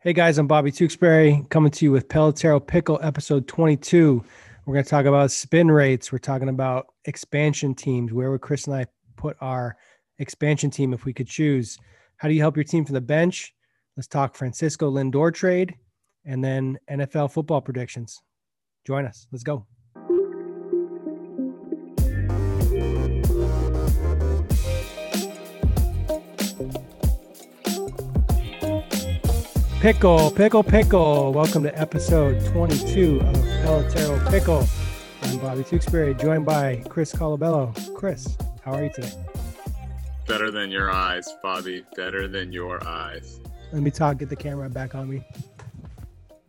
Hey guys, I'm Bobby Tewksbury coming to you with Pelotero Pickle episode 22. We're going to talk about spin rates. We're talking about expansion teams. Where would Chris and I put our expansion team if we could choose? How do you help your team from the bench? Let's talk Francisco Lindor trade and then NFL football predictions. Join us. Let's go. Pickle, pickle, pickle. Welcome to episode 22 of Pelotero Pickle. I'm Bobby Tewksbury, joined by Chris Colabello. Chris, how are you today? Better than your eyes, Bobby. Better than your eyes. Let me talk, get the camera back on me.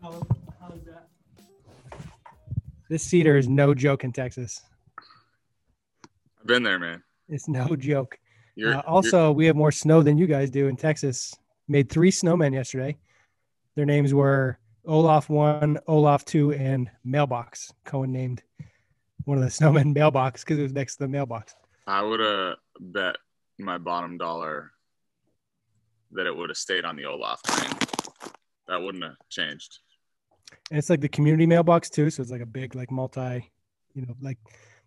How, how is that? This cedar is no joke in Texas. I've been there, man. It's no joke. You're, Uh, also, we have more snow than you guys do in Texas. Made three snowmen yesterday. Their names were Olaf one, Olaf two, and Mailbox. Cohen named one of the snowmen Mailbox because it was next to the mailbox. I would have bet my bottom dollar that it would have stayed on the Olaf train. That wouldn't have changed. And it's like the community mailbox too, so it's like a big like multi, you know, like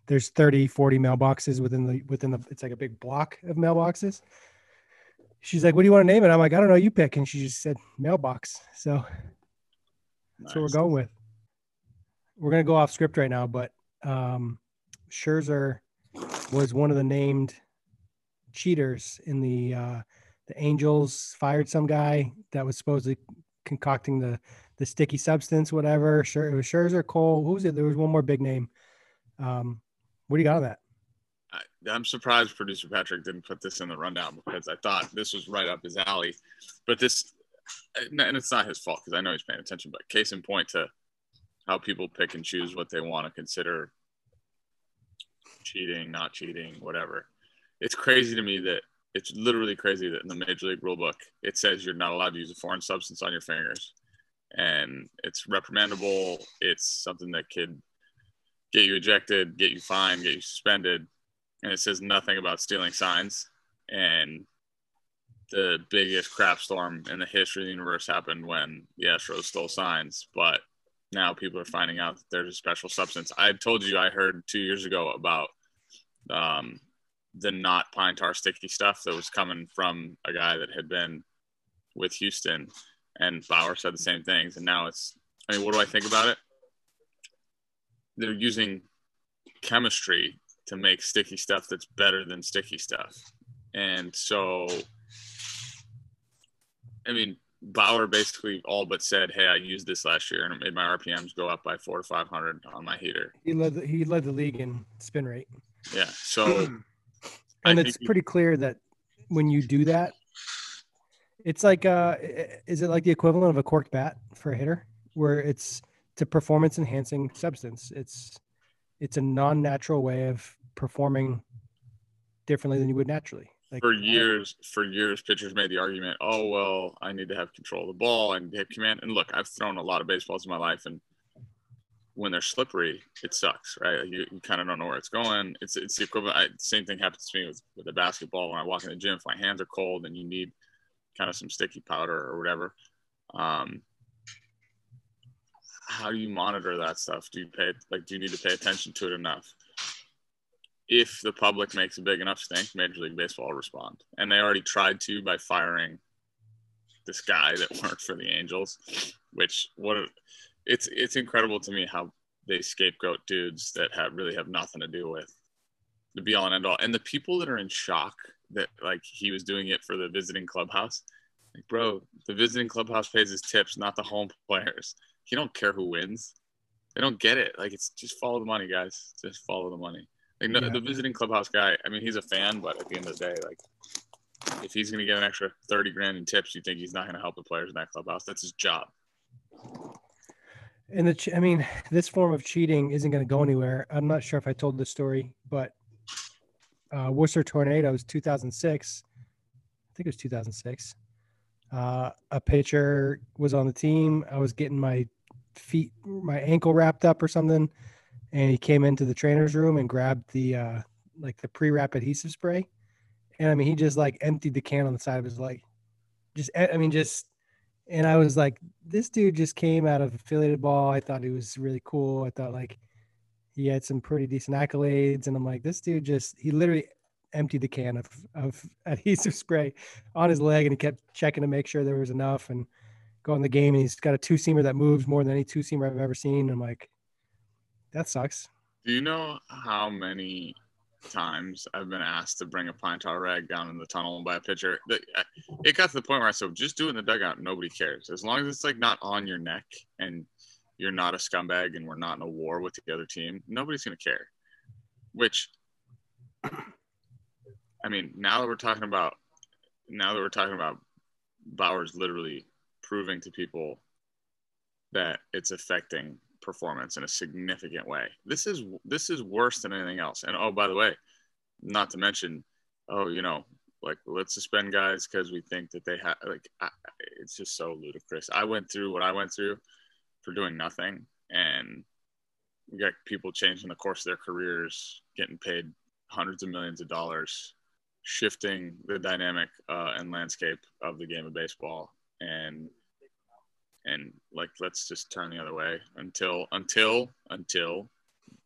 there's 30, 40 mailboxes within the within the it's like a big block of mailboxes. She's like, "What do you want to name it?" I'm like, "I don't know, you pick." And she just said mailbox. So That's what we're going with. We're gonna go off script right now, but um, Scherzer was one of the named cheaters in the uh, the Angels fired some guy that was supposedly concocting the the sticky substance, whatever. Sure, it was Scherzer, Cole. Who was it? There was one more big name. Um, what do you got on that? I'm surprised producer Patrick didn't put this in the rundown because I thought this was right up his alley. But this, and it's not his fault because I know he's paying attention. But case in point to how people pick and choose what they want to consider cheating, not cheating, whatever. It's crazy to me that it's literally crazy that in the Major League Rule Book it says you're not allowed to use a foreign substance on your fingers, and it's reprimandable. It's something that could get you ejected, get you fined, get you suspended and it says nothing about stealing signs. And the biggest crap storm in the history of the universe happened when the Astros stole signs. But now people are finding out that there's a special substance. I told you I heard two years ago about um, the not pine tar sticky stuff that was coming from a guy that had been with Houston, and Bauer said the same things. And now it's, I mean, what do I think about it? They're using chemistry to make sticky stuff that's better than sticky stuff. And so, I mean, Bauer basically all but said, "Hey, I used this last year and it made my RPMs go up by four to five hundred on my heater." He led the, he led the league in spin rate. Yeah. So, I and it's think- pretty clear that when you do that it's like uh is it like the equivalent of a corked bat for a hitter where it's it's a performance enhancing substance it's it's a non-natural way of performing differently than you would naturally like for years, for years, pitchers made the argument, "Oh well, I need to have control of the ball and hit command." And look, I've thrown a lot of baseballs in my life, and when they're slippery, it sucks, right? You, you kind of don't know where it's going. It's it's the equivalent. I, same thing happens to me with with a basketball. When I walk in the gym, if my hands are cold and you need kind of some sticky powder or whatever, um, how do you monitor that stuff? Do you pay like do you need to pay attention to it enough? If the public makes a big enough stink, Major League Baseball will respond, and they already tried to by firing this guy that worked for the Angels. Which what it's it's incredible to me how they scapegoat dudes that have really have nothing to do with the be all and end all, and the people that are in shock that like he was doing it for the visiting clubhouse. Like, bro, the visiting clubhouse pays his tips, not the home players. He don't care who wins. They don't get it. Like it's just follow the money, guys. Just follow the money. Like no, Yeah. the visiting clubhouse guy. I mean, he's a fan, but at the end of the day, like if he's gonna get an extra thirty grand in tips, you think he's not gonna help the players in that clubhouse? That's his job. and the i mean this form of cheating isn't going to go anywhere i'm not sure if i told this story but uh worcester tornadoes 2006 i think it was 2006 uh a pitcher was on the team i was getting my feet my ankle wrapped up or something and he came into the trainer's room and grabbed the uh like the pre-wrap adhesive spray and i mean he just like emptied the can on the side of his leg just i mean just and I was like, this dude just came out of affiliated ball. I thought he was really cool. I thought like he had some pretty decent accolades, and I'm like, this dude just he literally emptied the can of of adhesive spray on his leg, and he kept checking to make sure there was enough, and go in the game, and he's got a two seamer that moves more than any two seamer I've ever seen. I'm like, that sucks. Do you know how many times I've been asked to bring a pine tar rag down in the tunnel and buy a pitcher? It got to the point where I said, just do it in the dugout. Nobody cares. As long as it's like not on your neck and you're not a scumbag and we're not in a war with the other team, nobody's going to care. Which, I mean, now that we're talking about, now that we're talking about Bauer's literally proving to people that it's affecting performance in a significant way. This is this is worse than anything else. And oh, by the way, not to mention, oh, you know, like let's suspend guys because we think that they have like I, it's just so ludicrous. I went through what I went through for doing nothing, and we got people changing the course of their careers, getting paid hundreds of millions of dollars, shifting the dynamic uh, and landscape of the game of baseball, and and like let's just turn the other way. Until until until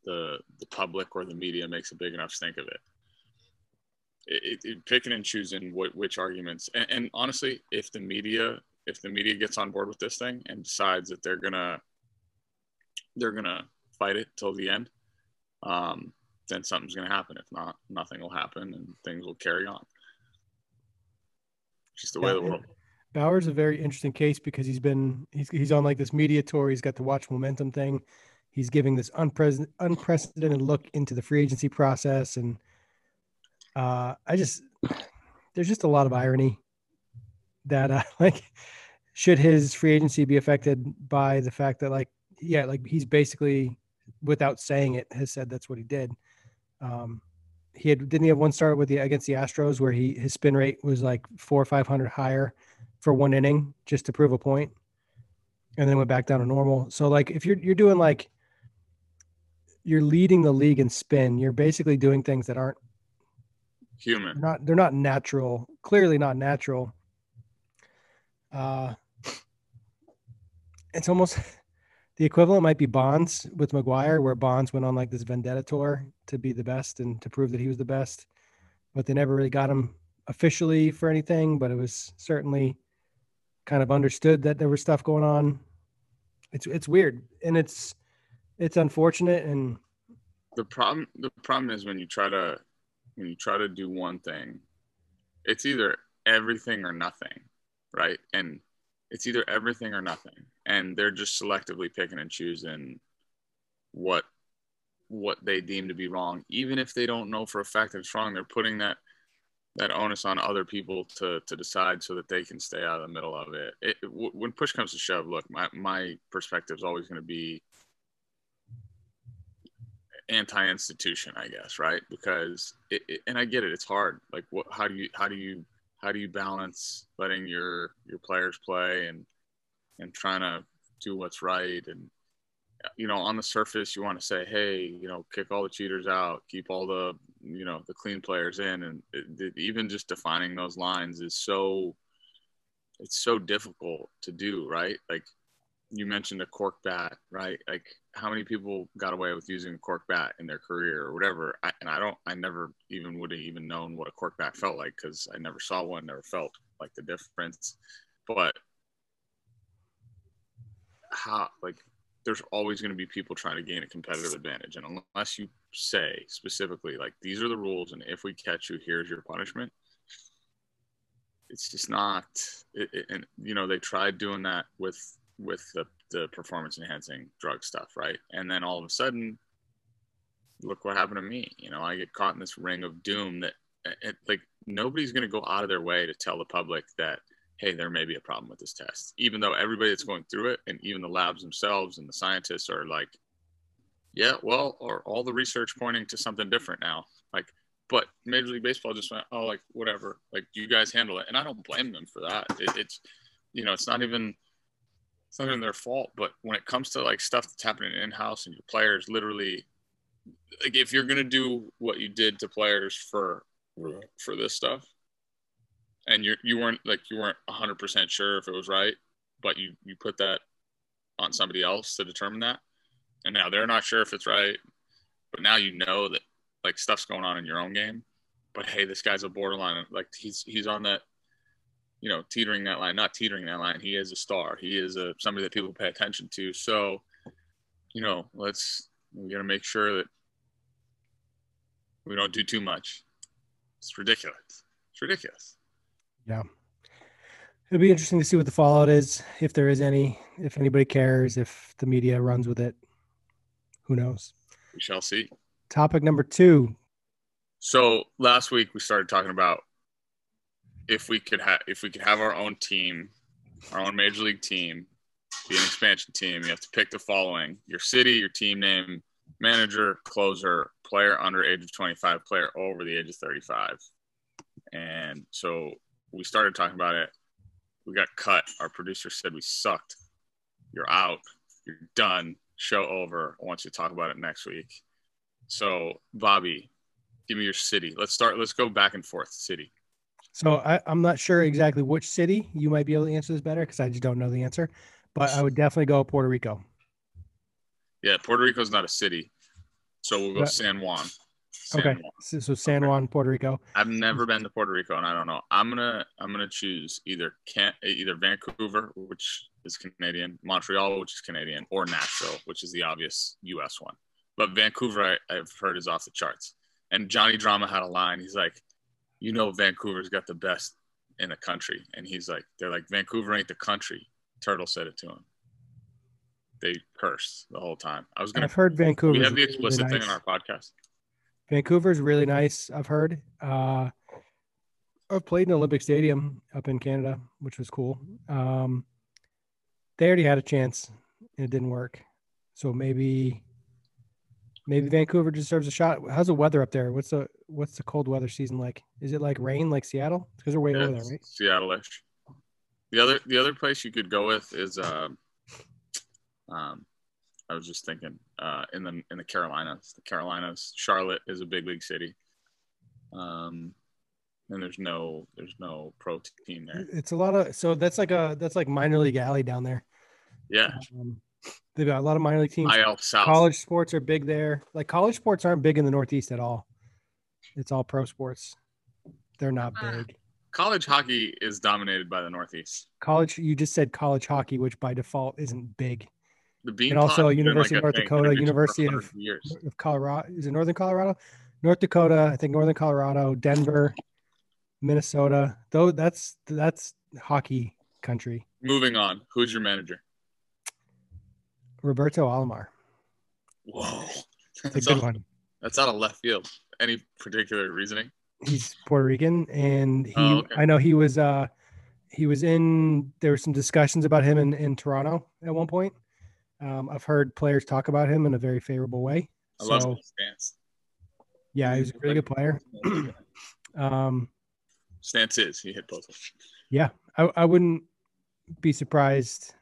the the public or the media makes a big enough stink of it. It, it, picking and choosing what, which arguments. And, and, honestly if the media if the media gets on board with this thing and decides that they're gonna they're gonna fight it till the end um, then something's gonna happen if not nothing will happen and things will carry on just the way the world Bauer's a very interesting case because he's been he's he's on like this media tour. He's got the watch momentum thing. He's giving this unprecedented unprecedented look into the free agency process, and uh, I just there's just a lot of irony that uh, like should his free agency be affected by the fact that like yeah like he's basically without saying it has said that's what he did. Um, he had didn't he have one start with the against the Astros where he his spin rate was like four or five hundred higher for one inning just to prove a point, and then went back down to normal. So like if you're you're doing like you're leading the league in spin, you're basically doing things that aren't human. Not they're not natural. Clearly not natural. Uh, it's almost the equivalent might be Bonds with McGwire, where Bonds went on like this vendetta tour to be the best and to prove that he was the best, but they never really got him officially for anything. But it was certainly kind of understood that there was stuff going on. It's it's weird and it's it's unfortunate and the problem the problem is when you try to when you try to do one thing, it's either everything or nothing, right? And it's either everything or nothing, and they're just selectively picking and choosing what what they deem to be wrong, even if they don't know for a fact that it's wrong. They're putting that that onus on other people to to decide so that they can stay out of the middle of it. it when push comes to shove, look, my my perspective is always going to be anti-institution, I guess, right? Because it, it, and I get it, it's hard. Like, what? How do you how do you how do you balance letting your your players play and and trying to do what's right? And you know on the surface you want to say hey you know kick all the cheaters out keep all the you know the clean players in. And it, it, even just defining those lines is so it's so difficult to do right? Like you mentioned a cork bat right like how many people got away with using a cork bat in their career or whatever I, and i don't i never even would have even known what a cork bat felt like because i never saw one never felt like the difference but how like there's always going to be people trying to gain a competitive advantage. And unless you say specifically, like, these are the rules, and if we catch you, here's your punishment, it's just not. It, it, and, you know, they tried doing that with with the, the performance enhancing drug stuff, right? And then all of a sudden, look what happened to me. You know, I get caught in this ring of doom that, uh, it, like, nobody's going to go out of their way to tell the public that – hey, there may be a problem with this test, even though everybody that's going through it and even the labs themselves and the scientists are like, yeah, well, or all the research pointing to something different now. Like, but Major League Baseball just went, oh, like whatever, like you guys handle it, and I don't blame them for that. It, it's, you know, it's not even, it's not even their fault. But when it comes to like stuff that's happening in house and your players, literally, like if you're gonna do what you did to players for for this stuff, and you you weren't like you weren't 100% sure if it was right but you you put that on somebody else to determine that, and now they're not sure if it's right, but now you know that like stuff's going on in your own game. But hey, this guy's a borderline. Like he's he's on that, you know, teetering that line, not teetering that line. He is a star. He is a somebody that people pay attention to. So, you know, let's we got to make sure that we don't do too much. It's ridiculous. It's ridiculous. Yeah. It'll be interesting to see what the fallout is, if there is any, if anybody cares, if the media runs with it. Who knows? We shall see. Topic number two. So last week we started talking about if we could have if we could have our own team, our own major league team, be an expansion team. You have to pick the following: your city, your team name, manager, closer, player under age of 25, player over the age of 35. And so we started talking about it. We got cut. Our producer said we sucked. You're out. You're done. Show over. I want you to talk about it next week. So, Bobby, give me your city. Let's start. Let's go back and forth. City. So I, I'm not sure exactly which city you might be able to answer this better because I just don't know the answer. But I would definitely go Puerto Rico. Yeah, Puerto Rico is not a city, so we'll go But- San Juan. San okay. Juan. So, so San Okay. Juan, Puerto Rico. I've never been to Puerto Rico, and I don't know. I'm gonna I'm gonna choose either can either Vancouver, which is Canadian, Montreal, which is Canadian, or Nashville, which is the obvious U.S. one. But Vancouver, I, I've heard is off the charts. And Johnny Drama had a line. He's like, "You know, Vancouver's got the best in the country," and he's like, "They're like Vancouver ain't the country." Turtle said it to him. They cursed the whole time. I was gonna. I've heard Vancouver. We have the explicit thing on our podcast. Vancouver's really nice. I've heard. Uh, I've played in Olympic Stadium up in Canada, which was cool. Um, they already had a chance and it didn't work. So maybe, maybe Vancouver deserves a shot. How's the weather up there? What's the what's the cold weather season like? Is it like rain like Seattle? Because they're way Yeah, over there, right? Seattle-ish. The other the other place you could go with is um, um, I was just thinking uh, in the in the Carolinas. The Carolinas, Charlotte is a big league city. Um, and there's no there's no pro team there. It's a lot of so that's like a that's like minor league alley down there. Yeah, Um, they've got a lot of minor league teams. IL South. college sports are big there. Like college sports aren't big in the Northeast at all. It's all pro sports. They're not Ah. big. College hockey is dominated by the Northeast. College, you just said college hockey, which by default isn't big. The Bean And also Pod has been University of North thing. Dakota, They've been for University of- Of Colorado, is it Northern Colorado? North Dakota, I think Northern Colorado, Denver, Minnesota. Though that's that's hockey country. Moving on. Who's your manager? Roberto Alomar. Whoa, It's a good out, one. that's out of left field. Any particular reasoning? he's Puerto Rican and he Oh, okay. I know he was uh he was in there were some discussions about him in, in Toronto at one point. Um, I've heard players talk about him in a very favorable way. I love his stance. yeah, he was a really good player. Um, Stance is he hit both of them. yeah, I, I wouldn't be surprised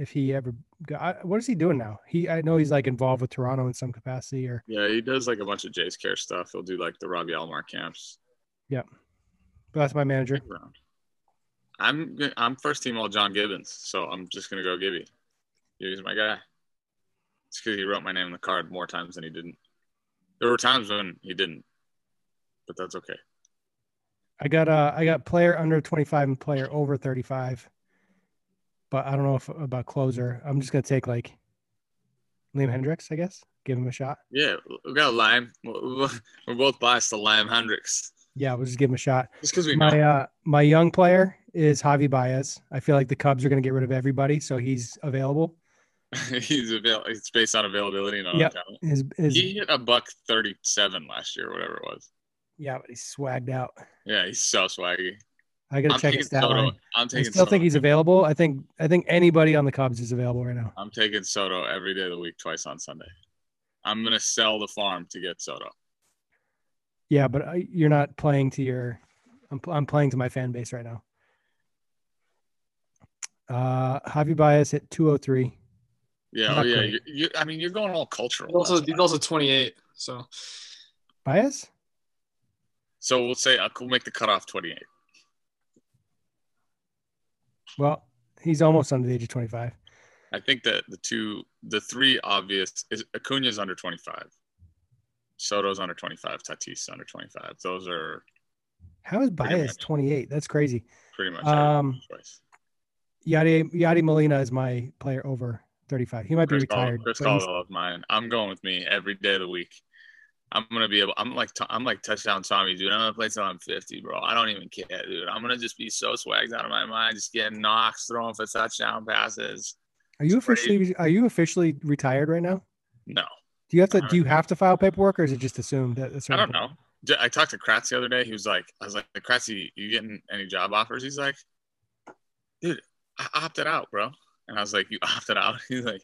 if he ever got what is he doing now? He I know he's like involved with Toronto in some capacity or Yeah, he does like a bunch of Jays Care stuff. He'll do like the Robbie Alomar camps. but that's my manager. I'm I'm first team all John Gibbons, so I'm just gonna go Gibby. He's my guy. It's because he wrote my name on the card more times than he didn't. There were times when he didn't, but that's okay. I got uh I got player under 25 and player over 35. But I don't know if about closer. I'm just gonna take like Liam Hendriks, I guess. Give him a shot. Yeah, we got Lime. We're both biased to Lime Hendriks Yeah, we'll just give him a shot. just because we know. My uh my young player is Javi Baez. I feel like the Cubs are gonna get rid of everybody, so he's available. he's avail- It's based on availability, not Yep. on talent. His, his He hit a buck thirty-seven last year, whatever it was. yeah, but he's swagged out. Yeah, he's so swaggy. I gotta I'm check his stat Soto. line. I'm I still Soto. think he's available. I think I think anybody on the Cubs is available right now. I'm taking Soto every day of the week, twice on Sunday. I'm gonna sell the farm to get Soto. Yeah, but I, you're not playing to your. I'm I'm playing to my fan base right now. Uh, Javi Baez hit 203. Yeah, oh yeah. You, you, I mean, you're going all cultural. He's also, he's also 28. So Baez? so we'll say uh, we'll make the cutoff 28. Well, He's almost under the age of 25. I think that the two, the three obvious is Acuna's under 25, Soto's under 25, Tatis under 25. Those are How is Baez 28? That's crazy. pretty much Um. Yadi Yadi Molina is my player over 35. He might be Chris, Colabello, retired. Chris but he's- Colabello is mine. I'm going with me every day of the week. I'm gonna be able. I'm like I'm like touchdown Tommy, dude. I'm gonna play till I'm 50, bro. I don't even care, dude. I'm gonna just be so swagged out of my mind, just getting knocks, throwing for touchdown passes. Are you officially are you officially retired right now? No, Do you have to do you have to file paperwork or is it just assumed that I don't know. I talked to Kratz the other day. He was like, I was like, Kratzy, you getting any job offers? He's like, dude, I opted out, bro. And I was like, you opted out? He's like,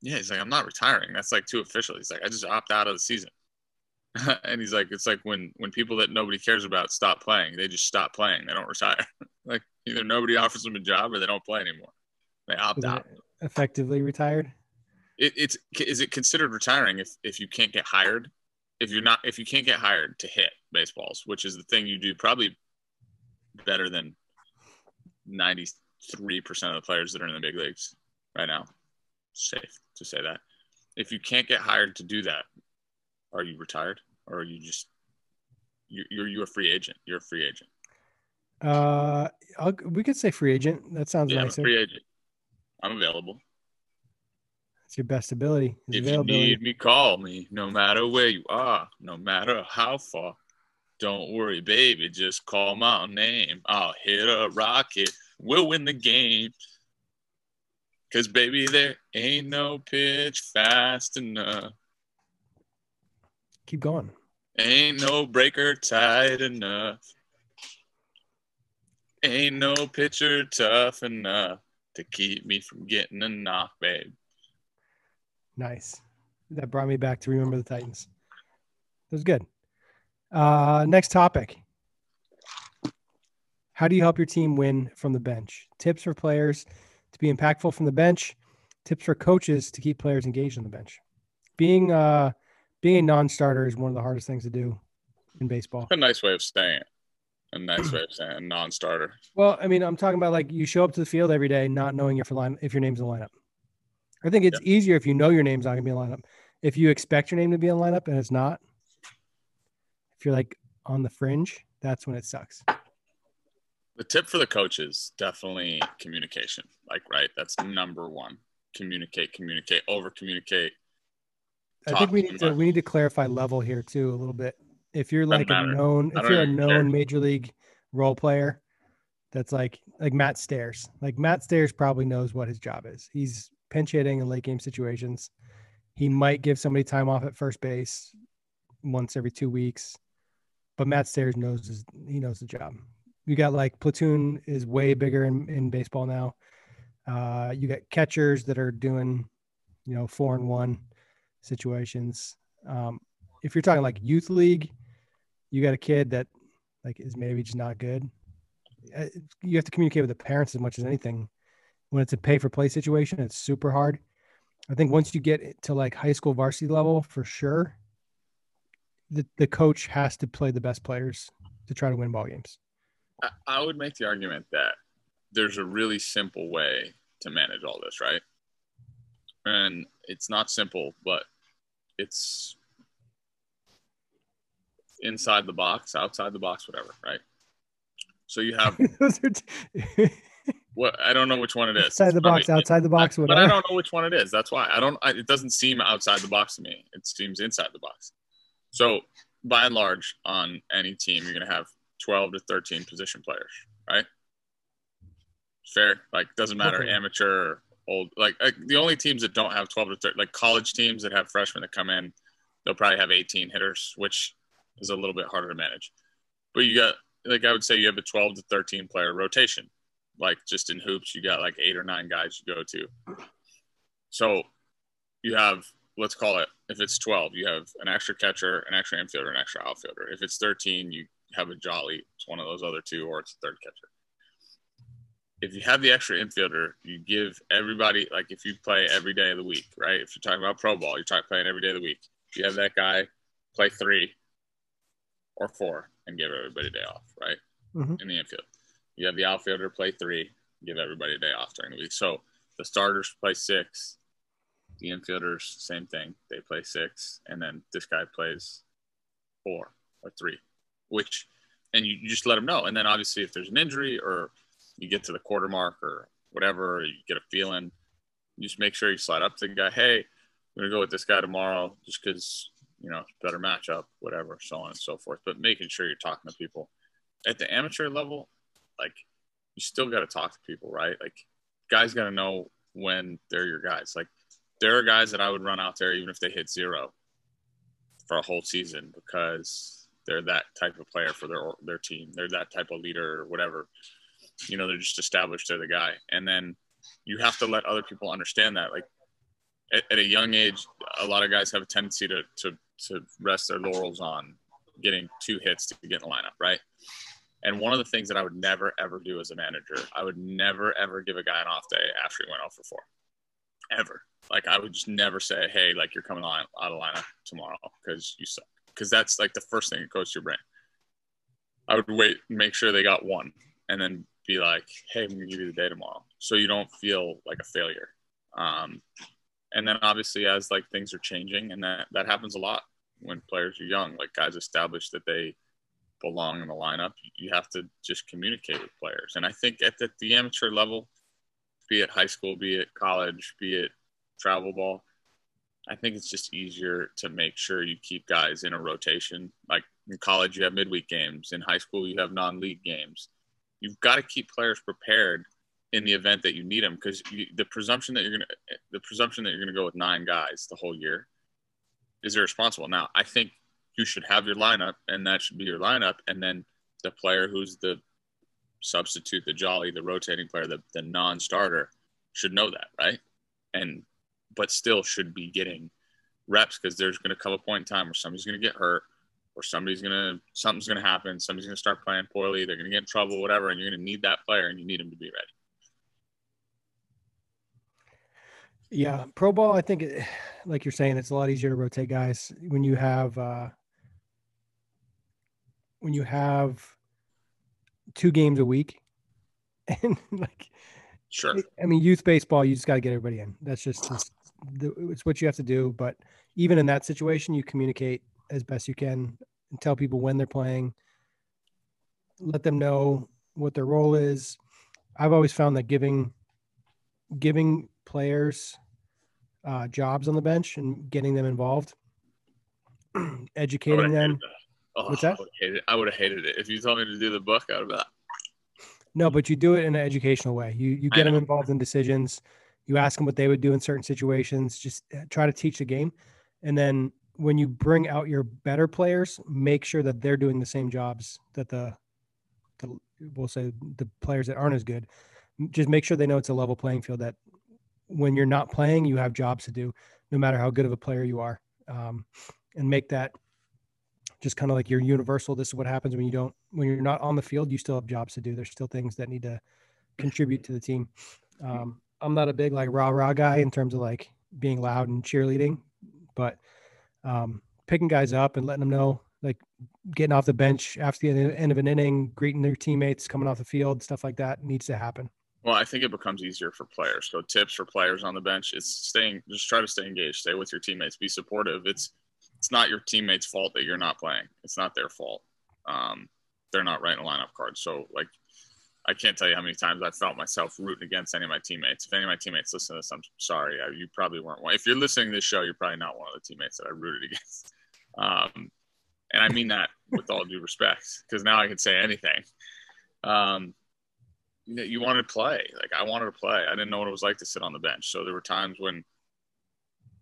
yeah. He's like, I'm not retiring. That's like too official. He's like, I just opted out of the season. and he's like, it's like when when people that nobody cares about stop playing, they just stop playing. They don't retire. like either nobody offers them a job or they don't play anymore. They opt out. effectively retired? It, it's is it considered retiring if if you can't get hired? If you're not if you can't get hired to hit baseballs, which is the thing you do probably better than ninety three percent of the players that are in the big leagues right now. Safe to say that. If you can't get hired to do that, are you retired or you just you're you're, you're a free agent? You're a free agent. Uh, I'll, we could say free agent. That sounds Yeah, I'm a free agent. I'm available. It's your best ability. Is If you need me, call me. No matter where you are, no matter how far. Don't worry, baby. Just call my name. I'll hit a rocket. We'll win the game. Cause baby, there ain't no pitch fast enough. Keep going. Ain't no breaker tight enough. Ain't no pitcher tough enough to keep me from getting a knock, babe. Nice. That brought me back to remember the Titans. That was good. Uh, next topic. How do you help your team win from the bench? Tips for players to be impactful from the bench. Tips for coaches to keep players engaged on the bench. Being uh, being a non-starter is one of the hardest things to do in baseball. A nice way of saying it. A nice way of saying it. non-starter. Well, I mean, I'm talking about like you show up to the field every day not knowing if your line if your name's in the lineup. I think it's easier if you know your name's not gonna be in the lineup. If you expect your name to be in the lineup and it's not, if you're like on the fringe, that's when it sucks. The tip for the coaches definitely communication. Like, right? That's number one. Communicate, communicate, over communicate. I think we need to we need to clarify level here too a little bit. If you're like a known if you're a known care. major league role player, that's like like Matt Stairs. Like Matt Stairs probably knows what his job is. He's pinch hitting in late game situations. He might give somebody time off at first base once every two weeks, but Matt Stairs knows his, he knows the job. You got like platoon is way bigger in, in baseball now. Uh, you got catchers that are doing, you know, four and one situations. Um, if you're talking like youth league, you got a kid that like is maybe just not good. Uh, You have to communicate with the parents as much as anything. When it's a pay for play situation, it's super hard. I think once you get to like high school varsity level, for sure, the, the coach has to play the best players to try to win ball games. I, I would make the argument that there's a really simple way to manage all this, right? And it's not simple, but it's inside the box, outside the box, whatever, right? So you have Those are t- what I don't know which one it is. inside the probably- box, outside the box, I- but I don't know which one it is. That's why I don't. I, it doesn't seem outside the box to me. It seems inside the box. So by and large, on any team, you're going to have 12 to 13 position players, right? Fair. Like doesn't matter Okay. amateur, old. Like, like the only teams that don't have 12 to 13, like college teams that have freshmen that come in, they'll probably have 18 hitters, which is a little bit harder to manage. But you got like I would say you have a 12 to 13 player rotation like just in hoops, you got like eight or nine guys you go to. So you have, let's call it, if it's 12, you have an extra catcher, an extra infielder, an extra outfielder. If it's 13, you have a jolly. It's one of those other two, or it's a third catcher. If you have the extra infielder, you give everybody, like if you play every day of the week, right? If you're talking about pro ball, you're talking playing every day of the week. You have that guy play three or four and give everybody a day off, right? Mhm. In the infield. You have the outfielder play three give everybody a day off during the week. So the starters play six, the infielders same thing. They play six, and then this guy plays four or three, which and you, you just let them know. And then obviously if there's an injury or you get to the quarter mark or whatever, you get a feeling, you just make sure you slide up to the guy. Hey, I'm gonna go with this guy tomorrow, just because you know better matchup, whatever, so on and so forth. But making sure you're talking to people at the amateur level, like you still got to talk to people, right? Like guys got to know when they're your guys. Like there are guys that I would run out there even if they hit zero for a whole season because they're that type of player for their their team. They're that type of leader or whatever. You know, they're just established. They're the guy, and then you have to let other people understand that. Like at, at a young age, a lot of guys have a tendency to to to rest their laurels on getting two hits to get in the lineup, right? And one of the things that I would never ever do as a manager, I would never ever give a guy an off day after he went off for 4. Ever. Like I would just never say, "Hey, like you're coming on out of lineup tomorrow because you suck." Because that's like the first thing that goes to your brain. I would wait, make sure they got one, and then be like, "Hey, I'm gonna give you the day tomorrow," so you don't feel like a failure. Um, and then obviously, as like things are changing, and that that happens a lot when players are young, like guys establish that they belong in the lineup, you have to just communicate with players. And I think at the, the amateur level, be it high school, be it college, be it travel ball, I think it's just easier to make sure you keep guys in a rotation. Like in college, you have midweek games. In high school, you have non-league games. You've got to keep players prepared in the event that you need them because the presumption that you're gonna the presumption that you're gonna go with nine guys the whole year is irresponsible. Now, I think you should have your lineup, and that should be your lineup. And then the player who's the substitute, the jolly, the rotating player, the, the non starter should know that, right? And but still should be getting reps because there's going to come a point in time where somebody's going to get hurt or somebody's going to something's going to happen somebody's going to start playing poorly they're going to get in trouble whatever and you're going to need that player and you need him to be ready. Yeah pro ball i think like you're saying it's a lot easier to rotate guys when you have uh when you have two games a week. And like sure. I mean youth baseball you just got to get everybody in. That's just it's, it's what you have to do but even in that situation you communicate as best you can and tell people when they're playing let them know what their role is i've always found that giving giving players uh, jobs on the bench and getting them involved educating them Oh, What's that? I would have hated it if you told me to do the book. I would have. No, but you do it in an educational way. You you get them involved in decisions. You ask them what they would do in certain situations. Just uh, try to teach the game, and then when you bring out your better players, make sure that they're doing the same jobs that the, the we'll say the players that aren't as good. Just make sure they know it's a level playing field. That when you're not playing, you have jobs to do, no matter how good of a player you are, um, and make that just kind of like your universal. This is what happens when you don't, when you're not on the field, you still have jobs to do. There's still things that need to contribute to the team. Um, I'm not a big like rah rah guy in terms of like being loud and cheerleading, but um, picking guys up and letting them know, like getting off the bench after the end of an inning, greeting their teammates coming off the field, stuff like that needs to happen. Well, I think it becomes easier for players. So tips for players on the bench is staying, just try to stay engaged, stay with your teammates, be supportive. It's it's not your teammates' fault that you're not playing. It's not their fault. Um, they're not writing a lineup card. So like, I can't tell you how many times I felt myself rooting against any of my teammates. If any of my teammates listen to this, I'm sorry. I, you probably weren't one. If you're listening to this show, you're probably not one of the teammates that I rooted against. Um, and I mean that with all due respect, because now I can say anything. Um, you wanted to play. Like I wanted to play. I didn't know what it was like to sit on the bench. So there were times when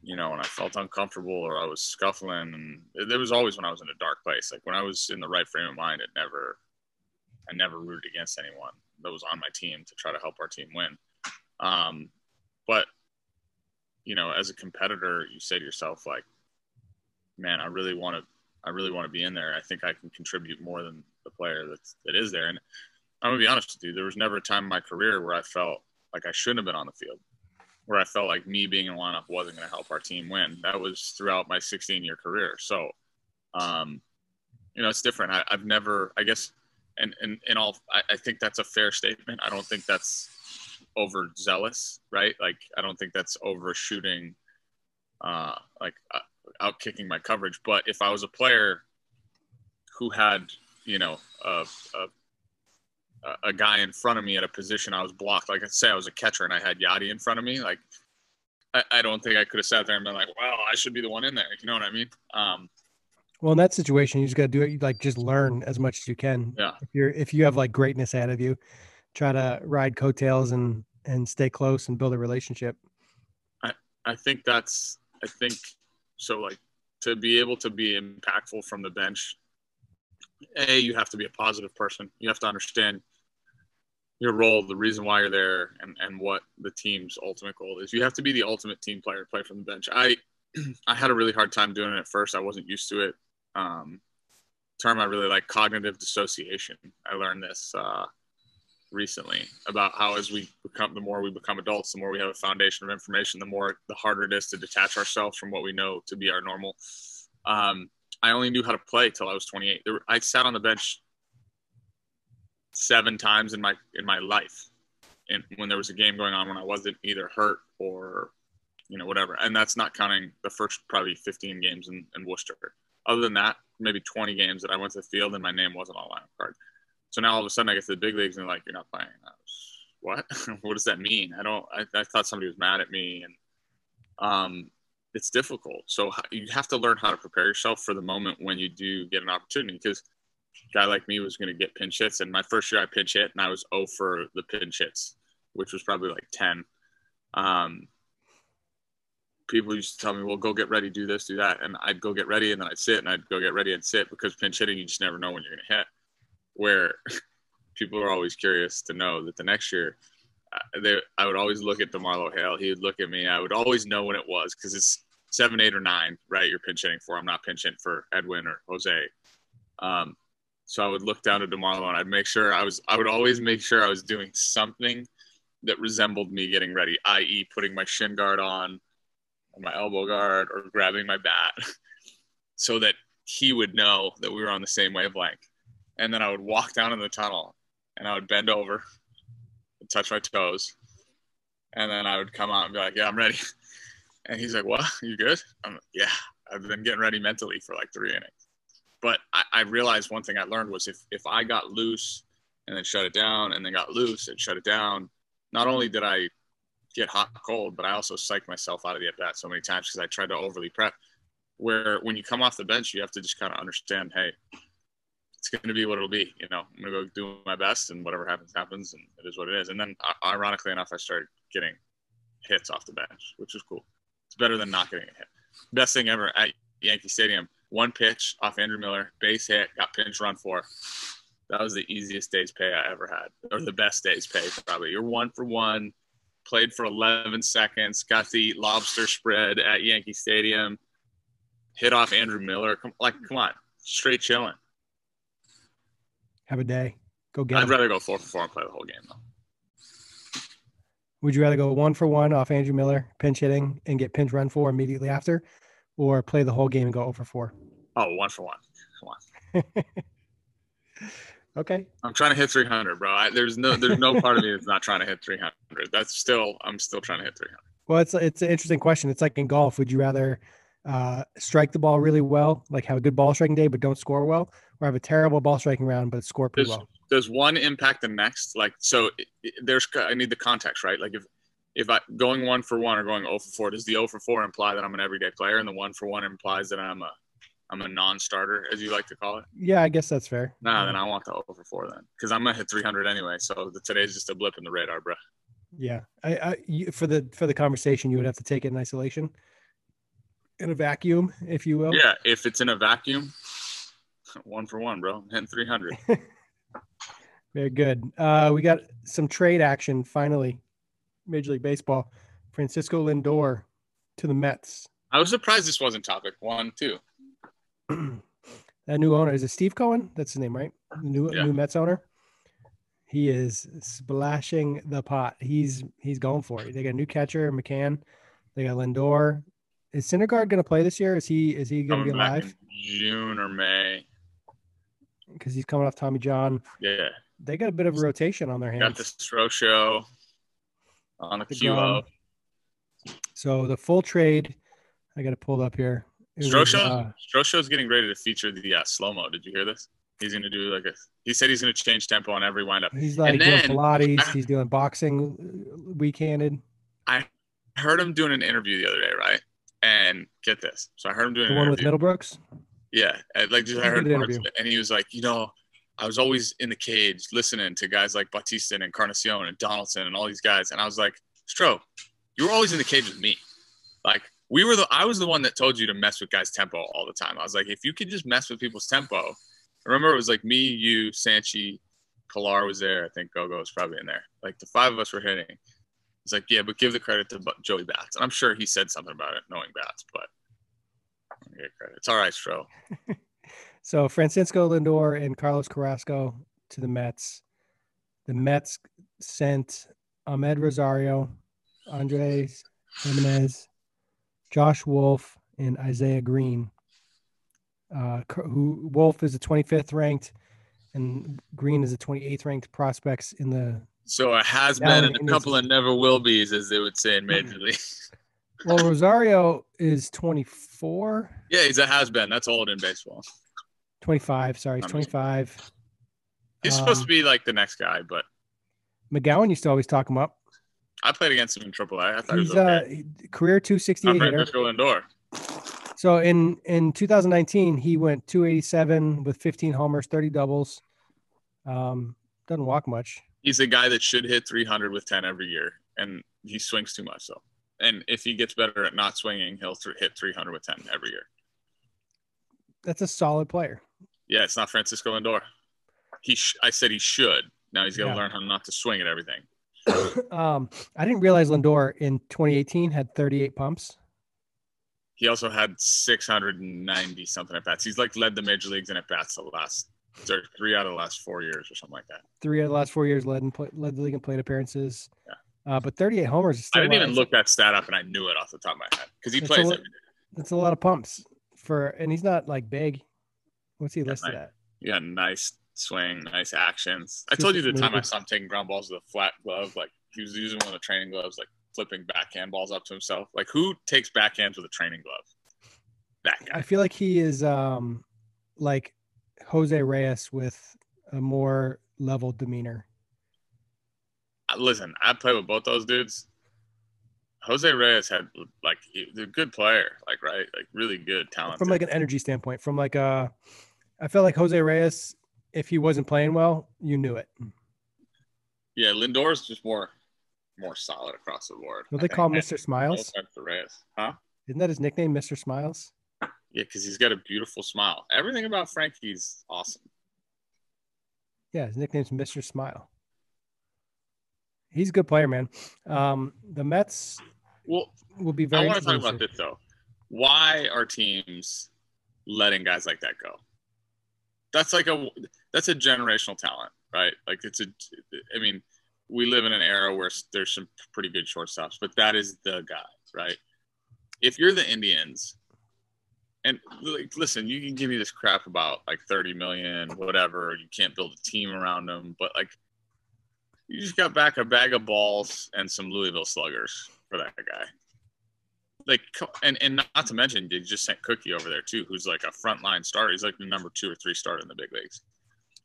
you know, when I felt uncomfortable or I was scuffling. And there was always when I was in a dark place. Like when I was in the right frame of mind, it never, I never rooted against anyone that was on my team to try to help our team win. Um, but, you know, as a competitor, you say to yourself, like, man, I really want to, I really want to be in there. I think I can contribute more than the player that's, that is there. And I'm gonna be honest with you, there was never a time in my career where I felt like I shouldn't have been on the field where I felt like me being in the lineup wasn't to help our team win. That was throughout my 16 year career. So, um, you know, it's different. I, have never, I guess, and, and, and all, I, I, think that's a fair statement. I don't think that's overzealous, right? Like I don't think that's overshooting, uh, like uh, out kicking my coverage. But if I was a player who had, you know, a, a, a guy in front of me at a position I was blocked, like let's say I was a catcher and I had Yadi in front of me, like I, I don't think I could have sat there and been like, well, I should be the one in there. You know what I mean? Um, well, in that situation, you just got to do it. Like just learn as much as you can. Yeah. If you're if you have like greatness ahead of you, try to ride coattails and and stay close and build a relationship. I I think that's I think so. Like to be able to be impactful from the bench, a you have to be a positive person. You have to understand your role, the reason why you're there, and and what the team's ultimate goal is. You have to be the ultimate team player, play from the bench. I I had a really hard time doing it at first. I wasn't used to it um, term I really like, cognitive dissociation. I learned this uh, recently about how as we become, the more we become adults, the more we have a foundation of information, the more the harder it is to detach ourselves from what we know to be our normal. Um, I only knew how to play till I was 28. There, I sat on the bench seven times in my in my life, and when there was a game going on when I wasn't either hurt or you know whatever, and that's not counting the first probably 15 games in, in Worcester other than that, maybe 20 games that I went to the field and my name wasn't on lineup card. So now all of a sudden I get to the big leagues and they're like, you're not playing. Was, what? what does that mean? I don't, I, I, thought somebody was mad at me and, um, it's difficult. So you have to learn how to prepare yourself for the moment when you do get an opportunity because a guy like me was going to get pinch hits. And my first year I pinch hit and I was 0 for the pinch hits, which was probably like 10. Um, people used to tell me, well, go get ready, do this, do that. And I'd go get ready and then I'd sit and I'd go get ready and sit because pinch hitting, you just never know when you're going to hit. Where people are always curious to know that the next year, uh, they, I would always look at DeMarlo Hale. He would look at me. I would always know when it was because it's seven, eight, or nine, right? You're pinch hitting for. I'm not pinch hitting for Edwin or Jose. Um, so I would look down at DeMarlo and I'd make sure I was, I would always make sure I was doing something that resembled me getting ready, i.e., putting my shin guard on, my elbow guard or grabbing my bat so that he would know that we were on the same wavelength. And then I would walk down in the tunnel and I would bend over and touch my toes. And then I would come out and be like, yeah, I'm ready. And he's like, what? You good? I'm like, yeah, I've been getting ready mentally for like three innings. But I, I realized one thing I learned was if, if I got loose and then shut it down and then got loose and shut it down, not only did I get hot cold, but I also psych myself out of the at bat so many times because I tried to overly prep. Where when you come off the bench, you have to just kind of understand, hey, it's going to be what it'll be. You know, I'm going to go do my best, and whatever happens, happens, and it is what it is. And then, ironically enough, I started getting hits off the bench, which is cool. It's better than not getting a hit. Best thing ever at Yankee Stadium. One pitch off Andrew Miller, base hit, got pinch run for. That was the easiest day's pay I ever had, or the best day's pay probably. You're one for one played for 11 seconds, got the lobster spread at Yankee Stadium, hit off Andrew Miller. Come, like, come on, straight chilling. Have a day. Go get. I'd him. rather go four for four and play the whole game though. Would you rather go one for one off Andrew Miller pinch hitting and get pinch run for immediately after, or play the whole game and go over four? Oh, one for one. Come on. Okay. I'm trying to hit 300, bro. I, there's no there's no part of me that's not trying to hit 300. That's still I'm still trying to hit 300. Well, it's it's an interesting question. It's like in golf. Would you rather uh, strike the ball really well, like have a good ball striking day but don't score well, or have a terrible ball striking round but score pretty does, well? Does one impact the next? Like so, there's I need the context, right? Like if if I going one for one or going 0 for 4, does the 0 for 4 imply that I'm an everyday player, and the one for one implies that I'm a I'm a non-starter, as you like to call it. Yeah, I guess that's fair. Nah, then I want the over four then, because I'm gonna hit 300 anyway. So the, today's just a blip in the radar, bro. Yeah, I, I you, for the for the conversation, you would have to take it in isolation, in a vacuum, if you will. Yeah, if it's in a vacuum, one for one, bro. I'm hitting 300. Very good. Uh, we got some trade action finally. Major League Baseball. Francisco Lindor to the Mets. I was surprised this wasn't topic one, too. That new owner is it Steve Cohen? That's the name, right? The new Yeah. new Mets owner. He is splashing the pot. He's he's going for it. They got a new catcher, McCann. They got Lindor. Is Syndergaard going to play this year? Is he is he going to be alive? June or May. Because he's coming off Tommy John. Yeah, They got a bit of a rotation on their hands. got the Stro show. on the. QO. So the full trade, I got it pulled up here. It was, Strosho, uh, Strosho's getting ready to feature the uh, slow mo. Did you hear this? He's going to do like a. He said he's going to change tempo on every windup. he's like And doing then- Pilates. I- he's doing boxing uh, week-handed. I heard him doing an interview the other day, right? And get this. So I heard him doing The an one with. Middlebrooks. Yeah, and, like just I heard parts of it, and he was like, you know, I was always in the cage listening to guys like Bautista and Encarnacion and Donaldson and all these guys, and I was like, Stro, you were always in the cage with me. Like we were the, I was the one that told you to mess with guys' tempo all the time. I was like, if you could just mess with people's tempo. I remember it was like me, you, Sanchi, Pilar was there. I think Gogo was probably in there. Like the five of us were hitting. It's like, yeah, but give the credit to Joey Bats, and I'm sure he said something about it, knowing Bats, but. Get credit. It's all right, Stro. So Francisco Lindor and Carlos Carrasco to the Mets. The Mets sent Amed Rosario, Andres Gimenez, Josh Wolf, and Isaiah Greene. Uh, who Wolf is the 25th ranked, and Greene is the 28th ranked prospects in the. So a has been and a couple of never will be's, as they would say in Major League. Well, Rosario is 24, yeah, he's a has been. That's old in baseball. 25. Sorry, he's 25. He's supposed Um, to be like the next guy, but McGowan used to always talk him up. I played against him in AAA. I thought he was okay. uh career 268 Not hitter. Francisco Lindor. So in in 2019, he went 287 with 15 homers, 30 doubles. Um, doesn't walk much. He's a guy that should hit 300 with 10 every year, and he swings too much So, And if he gets better at not swinging, he'll th- hit 300 with 10 every year. That's a solid player. Yeah, it's not Francisco Lindor. He, sh- I said he should. Now he's got to Yeah. learn how not to swing at everything. um, I didn't realize Lindor in 2018 had 38 pumps. He also had 690 something at bats. He's like led the major leagues in at bats the last three out of the last four years or something like that. Three out of the last four years led in play, led the league in plate appearances. Uh, but 38 homers is I didn't even look that stat up, and I knew it off the top of my head because he It's plays a li- every day. That's a lot of pumps for, and he's not like big. What's he listed right. at? Yeah, nice swing, nice actions. I told you the time I saw him taking ground balls with a flat glove, like he was using one of the training gloves, like flipping backhand balls up to himself. Like who takes backhands with a training glove? That guy. I feel like he is um, like Jose Reyes with a more level demeanor. Listen, I play with both those dudes. Jose Reyes had like a good player, like right, like really good talent. from like an energy standpoint from like uh i felt like jose reyes if he wasn't playing well you knew it yeah, Lindor's just more more solid across the board. don't they call mr smiles offense to Reyes, huh? isn't that his nickname mr smiles Yeah, because he's got a beautiful smile. Everything about Frankie's awesome. yeah his nickname's mr smile he's a good player man um the mets Well, will be very I want to talk about this though. Why are teams letting guys like that go? That's like a that's a generational talent, right? Like it's a. I mean, we live in an era where there's some pretty good shortstops, but that is the guy, right? If you're the Indians, and like, listen, you can give me this crap about like 30 million, whatever. You can't build a team around them, but like, you just got back a bag of balls and some Louisville sluggers for that guy like and and not to mention they just sent Cookie over there too, who's like a frontline starter. He's like the number two or three starter in the big leagues.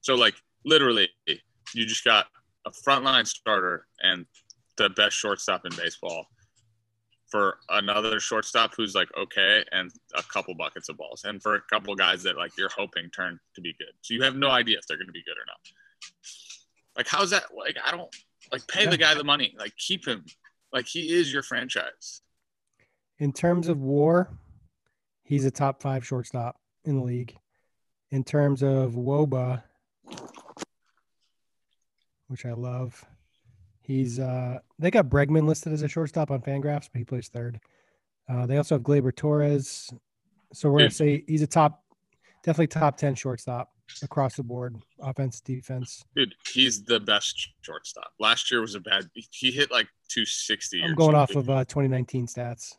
So like literally, you just got a frontline starter and the best shortstop in baseball for another shortstop who's like okay and a couple buckets of balls and for a couple guys that like you're hoping turn to be good. So you have no idea if they're going to be good or not. Like how's that? Like I don't like pay the guy the money. Like keep him. Like he is your franchise. In terms of war he's a top five shortstop in the league in terms of woba which i love he's uh they got bregman listed as a shortstop on fangraphs but he plays third uh they also have gleyber torres so we're gonna say he's a top definitely top 10 shortstop across the board offense defense Dude, he's the best shortstop. Last year was a bad. He hit like 260. i'm going off of uh 2019 stats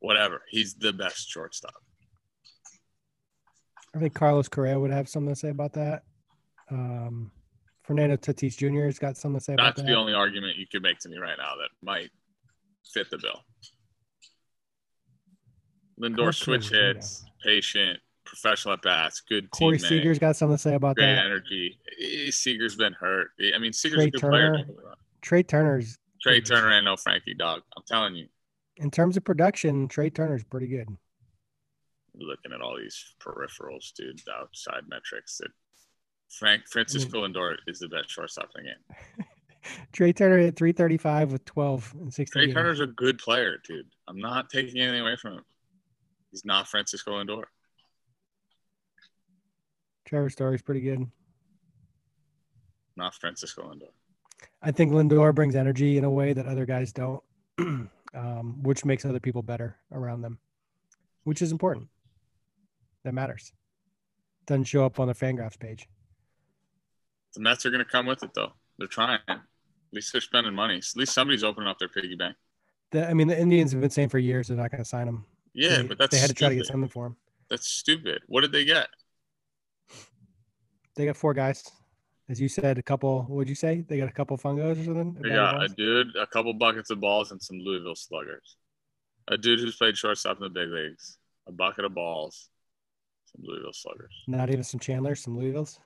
whatever. He's the best shortstop. I think Carlos Correa would have something to say about that. Um, Fernando Tatis Jr. has got something to say about That's the only argument you could make to me right now that might fit the bill. Lindor switch hits, patient, professional at bats, good Corey teammate, Seager's got something to say about great that. energy. Eh, Seager's been hurt. I mean, Seager's Trea a good player. Turner. Trea Turner's Trea Turner ain't no Frankie dog. I'm telling you. In terms of production, Trea Turner's pretty good. Looking at all these peripherals, dude, outside metrics that Frank Francisco mm. Lindor is the best shortstop in the game. Trea Turner hit 335 with 12 and 16. Trea. Turner's a good player, dude. I'm not taking anything away from him. He's not Francisco Lindor. Trevor Story's pretty good. Not Francisco Lindor. I think Lindor brings energy in a way that other guys don't, um, which makes other people better around them, which is important. That matters. Doesn't show up on the Fangraphs page. The Mets are going to come with it, though. They're trying. At least they're spending money. At least somebody's opening up their piggy bank. The, I mean, the Indians have been saying for years they're not going to sign him. Yeah, they, but that's they had to try to get something for him. That's stupid. What did they get? They got four guys, as you said. A couple. What'd you say? They got a couple fungos or something. They got a dude, a couple buckets of balls, and some Louisville sluggers. A dude who's played shortstop in the big leagues. A bucket of balls. Some Louisville sluggers. Not even some Chandlers, some Louisvilles.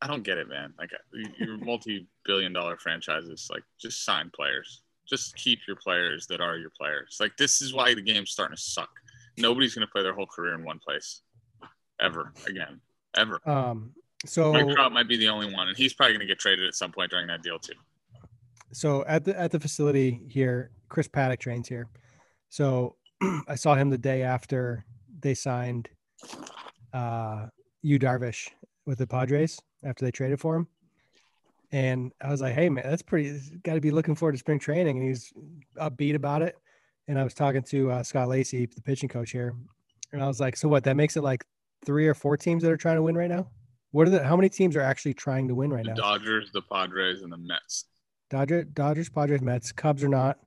I- don't get it, man. Like uh, you- you're multi-billion-dollar franchises. Like just sign players. Just keep your players that are your players. Like this is why the game's starting to suck. Nobody's going to play their whole career in one place, ever again, ever. Um. So Mike Trout might be the only one, and he's probably going to get traded at some point during that deal too. so at the at the facility here, Chris Paddack trains here. So I saw him the day after they signed uh Yu Darvish with the Padres after they traded for him. And I was like, hey man, that's pretty gotta be looking forward to spring training. And he's upbeat about it. And I was talking to uh, Scott Lacey, the pitching coach here. And I was like, so what? That makes it like three or four teams that are trying to win right now? What are the how many teams are actually trying to win right The now? Dodgers, the Padres, and the Mets. Dodger, Dodgers, Padres, Mets, Cubs are not.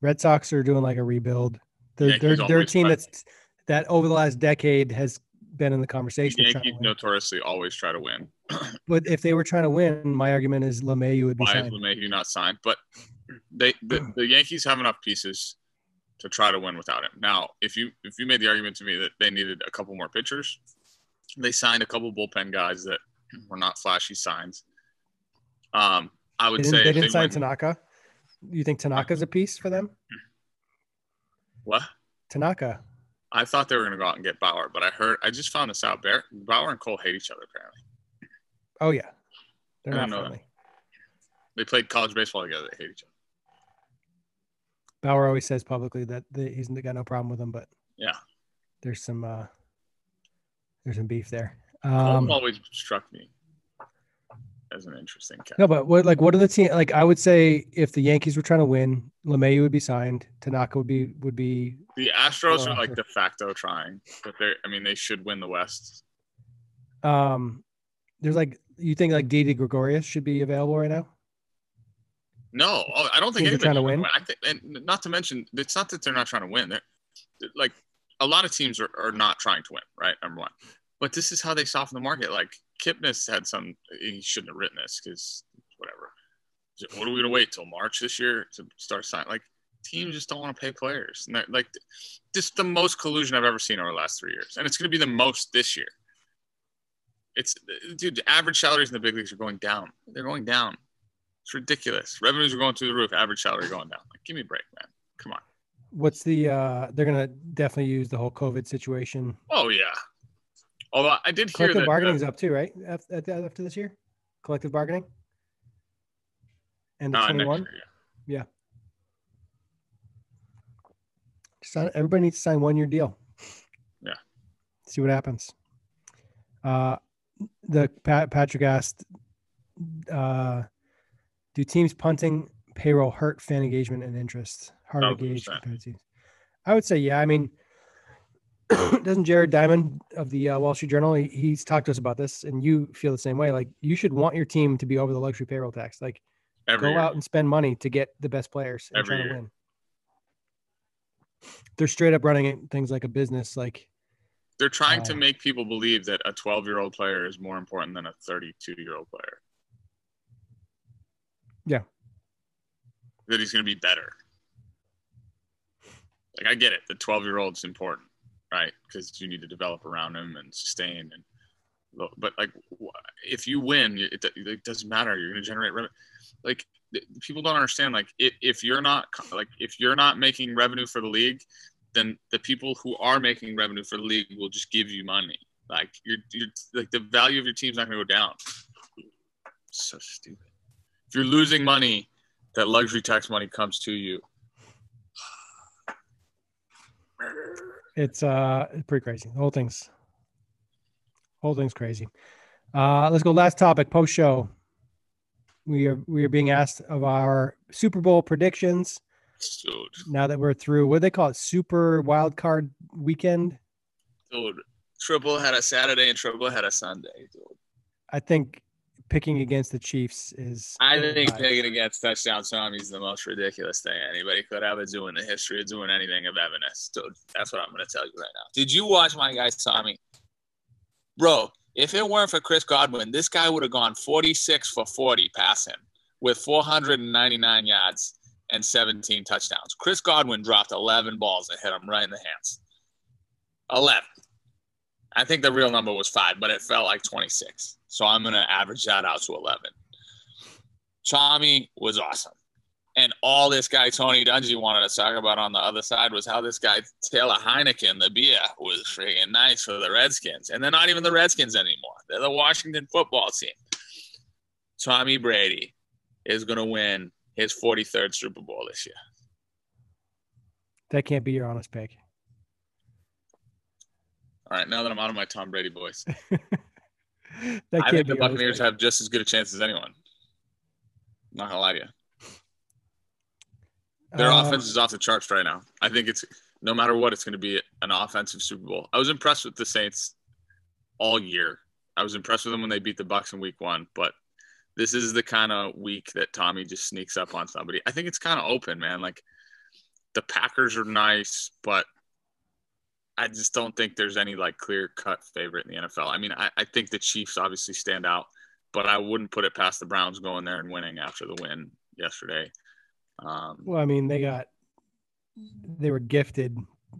Red Sox are doing like a rebuild. They're they're, they're a team that's that over the last decade has been in the The conversation. to Yankees notoriously always try to win. But if they were trying to win, my argument is LeMahieu would be Why is signed. LeMahieu not signed? But they the, the Yankees have enough pieces to try to win without him. Now, if you if you made the argument to me that they needed a couple more pitchers, they signed a couple bullpen guys that were not flashy signs. Um, I would They say they didn't sign went- Tanaka. You think Tanaka's a piece for them? what? Tanaka. I thought they were going to go out and get Bauer, but I heard I just found this out. Bear, Bauer and Cole hate each other apparently. Oh yeah, they're I not know friendly. They played college baseball together. They hate each other. Bauer always says publicly that they, he's got no problem with them, but Yeah. there's some uh, there's some beef there. Um, always struck me as an interesting cat. No, but what like what are the team like? I would say if the Yankees were trying to win, LeMahieu would be signed. Tanaka would be would be. The Astros are like de facto trying, but they're I mean they should win the West. Um, there's like you think like Didi Gregorius should be available right now. No, oh, I don't think Teams trying to anybody's win? I think, and not to mention, it's not that they're not trying to win. They're, they're- like a lot of teams are, are not trying to win, right? Number one, but this is how they soften the market. Like Kipnis had some. He shouldn't have written this because whatever. What are we gonna wait till March this year to start signing? Like teams just don't want to pay players, and they're, like just the most collusion I've ever seen over the last three years, and it's gonna be the most this year. It's dude, the average salaries in the big leagues are going down. They're going down. It's ridiculous. Revenues are going through the roof. Average salary going down. Like, give me a break, man. Come on. What's the? uh They're gonna definitely use the whole COVID situation. Oh yeah. Although I did hear Collective that. bargaining's uh, up too, right? After, after this year, collective bargaining. And the uh, twenty one. year, yeah. Sign, everybody needs to sign one year deal. Yeah. See what happens. Uh, the Pat, Patrick asked, uh, do teams punting payroll hurt fan engagement and interest? Hard to gauge 100%. compared to teams. I would say, yeah. I mean, doesn't Jared Diamond of the uh, Wall Street Journal? He, he's talked to us about this, and you feel the same way. Like you should want your team to be over the luxury payroll tax. Like Every go year. out and spend money to get the best players and Every try to year. win. They're straight up running it, things like a business. Like They're trying to Uh, make people believe that a 12 year old player is more important than a 32 year old player. Yeah. That he's going to be better. Like I get it. The 12 year old's important, right? Because you need to develop around him and sustain and. But like, if you win, it, it doesn't matter. You're going to generate revenue. Like people don't understand. Like if, if you're not like if you're not making revenue for the league, then the people who are making revenue for the league will just give you money. Like you're, you're like the value of your team's not going to go down. So stupid. If you're losing money, that luxury tax money comes to you. It's uh it's pretty crazy. The whole thing's whole thing's crazy. Uh let's go last topic, post show. We are we are being asked of our Super Bowl predictions Dude, now that we're through what do they call it? Super wild card weekend. dude. Triple had a Saturday and triple had a Sunday, dude. I think picking against the Chiefs is I think uh, picking against touchdown Tommy is the most ridiculous thing anybody could ever do in the history of doing anything of evidence. Dude, that's what I'm going to tell you right now. Did you watch my guy Tommy? Bro, if it weren't for Chris Godwin, this guy would have gone 46 for 40 passing with 499 yards and 17 touchdowns. Chris Godwin dropped 11 balls and hit him right in the hands. 11. I think the real number was five, but it felt like 26. So I'm going to average that out to 11. Tommy was awesome. And all this guy, Tony Dungy, wanted to talk about on the other side was how this guy, Taylor Heineken, the beer, was freaking nice for the Redskins. And they're not even the Redskins anymore. They're the Washington football team. Tommy Brady is going to win his 43rd Super Bowl this year. that can't be your honest pick. All right, now that I'm out of my Tom Brady voice, that I think the Buccaneers have just as good a chance as anyone. Not gonna lie to you. Their Um, offense is off the charts right now. I think it's no matter what, it's going to be an offensive Super Bowl. I was impressed with the Saints all year. I was impressed with them when they beat the Bucs in Week One, but this is the kind of week that Tommy just sneaks up on somebody. I think it's kind of open, man. Like the Packers are nice, but I just don't think there's any like clear cut favorite in the NFL. I mean, I, I think the Chiefs obviously stand out, but I wouldn't put it past the Browns going there and winning after the win yesterday. Um, Well, I mean, they got they were gifted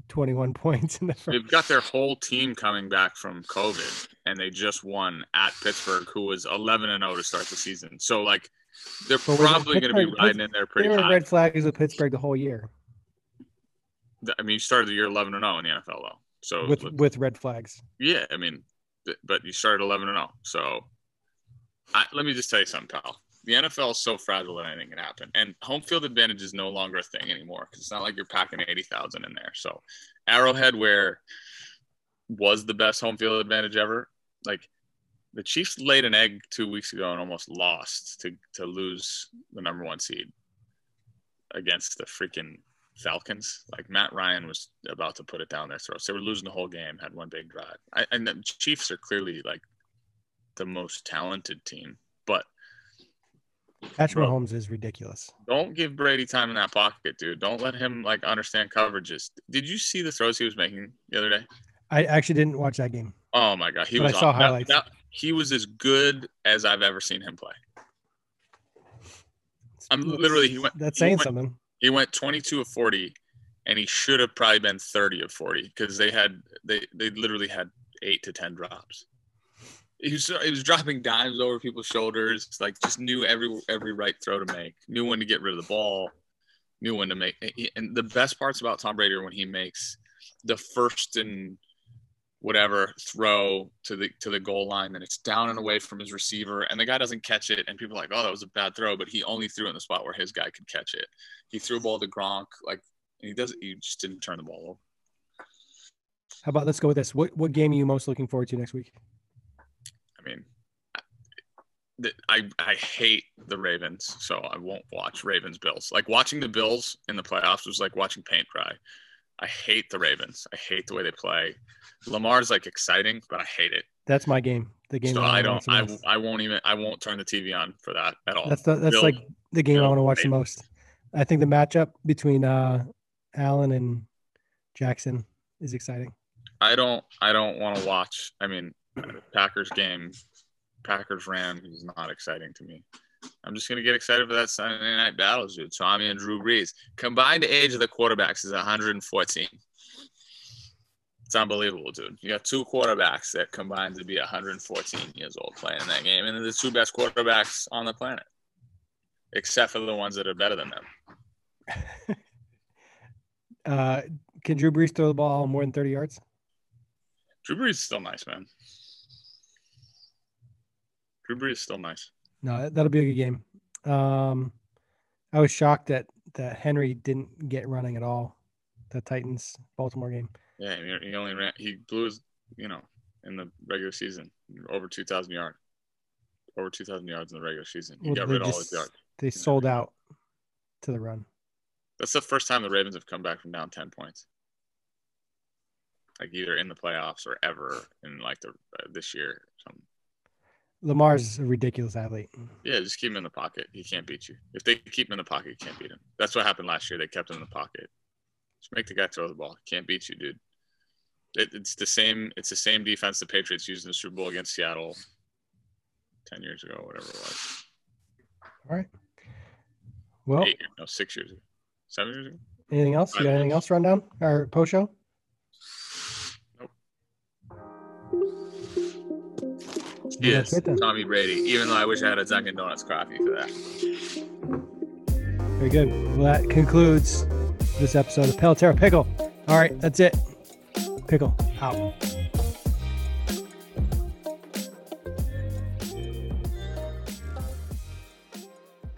21 points in the first. They've got their whole team coming back from COVID, and they just won at Pittsburgh, who was 11 and 0 to start the season. So, like, they're But was it probably going to be riding in there pretty They were high. red flags with Pittsburgh the whole year I mean, you started the year 11 and 0 in the NFL, though. So, with with red flags. yeah, I mean, th- but you started 11 and 0. So, I, let me just tell you something, pal. The NFL is so fragile that anything can happen, and home field advantage is no longer a thing anymore because it's not like you're packing 80,000 in there. So, Arrowhead, where was the best home field advantage ever, like the Chiefs laid an egg two weeks ago and almost lost to to lose the number one seed against the freaking Falcons. Like Matt Ryan was about to put it down their throats. They were losing the whole game, had one big drive. I, and the Chiefs are clearly like the most talented team, but Patrick Bro. Mahomes is ridiculous. don't give Brady time in that pocket, dude. Don't let him like understand coverages. Did you see the throws he was making the other day? I actually didn't watch that game. Oh my god, he But I was saw on- that- highlights. that- he was as good as I've ever seen him play. I'm literally he went That's saying went- something. He went 22 of 40 and he should have probably been 30 of 40 because they had they they literally had eight to 10 drops. He was he was dropping dimes over people's shoulders like just knew every every right throw to make knew when to get rid of the ball knew when to make and the best parts about tom brady when he makes the first and whatever throw to the to the goal line and it's down and away from his receiver and the guy doesn't catch it and people are like oh that was a bad throw but he only threw it in the spot where his guy could catch it he threw a ball to Gronk like he doesn't he just didn't turn the ball over How about let's go with this? What what game are you most looking forward to next week? I mean I- I I hate the Ravens so I won't watch Ravens Bills like watching the Bills in the playoffs was like watching paint dry I hate the Ravens I hate the way they play Lamar's like exciting but I hate it That's my game. The game. so I don't I. I won't even I won't turn the TV on for that at all That's the, that's Bill- like the game I want to watch the most. I think the matchup between uh Allen and Jackson is exciting. I don't I don't want to watch. I mean, Packers game, Packers Rams is not exciting to me. I'm just gonna get excited for that Sunday night battle, dude. Tommy and Drew Brees. Combined age of the quarterbacks is 114. It's unbelievable, dude. You got two quarterbacks that combined to be 114 years old playing in that game, and they're the two best quarterbacks on the planet, except for the ones that are better than them. uh, can Drew Brees throw the ball more than 30 yards? Drew Brees is still nice, man. Drew Brees is still nice. No, that'll be a good game. Um, I was shocked that that Henry didn't get running at all. The Titans Baltimore game. Yeah, he only ran. He blew his, you know, in the regular season over two thousand yards, over two thousand yards in the regular season. He well, got rid of all his yards. They sold out to the run. That's the first time the Ravens have come back from down ten points, like either in the playoffs or ever in like the uh, this year or something. Lamar's mm. a ridiculous athlete. Yeah, just keep him in the pocket. He can't beat you. If they keep him in the pocket, you can't beat him. That's what happened last year. They kept him in the pocket. Just make the guy throw the ball. He can't beat you, dude. It, it's the same. It's the same defense the Patriots used in the Super Bowl against Seattle ten years ago, whatever it was. All right. Well, Eight, no, six years ago, seven years ago. Anything else? You got anything else run down or post show? Yes, Tommy Brady. Even though I wish I had a Dunkin' Donuts coffee for that. Very good. Well, that concludes this episode of Pelletera Pickle. All right, that's it. Pickle out.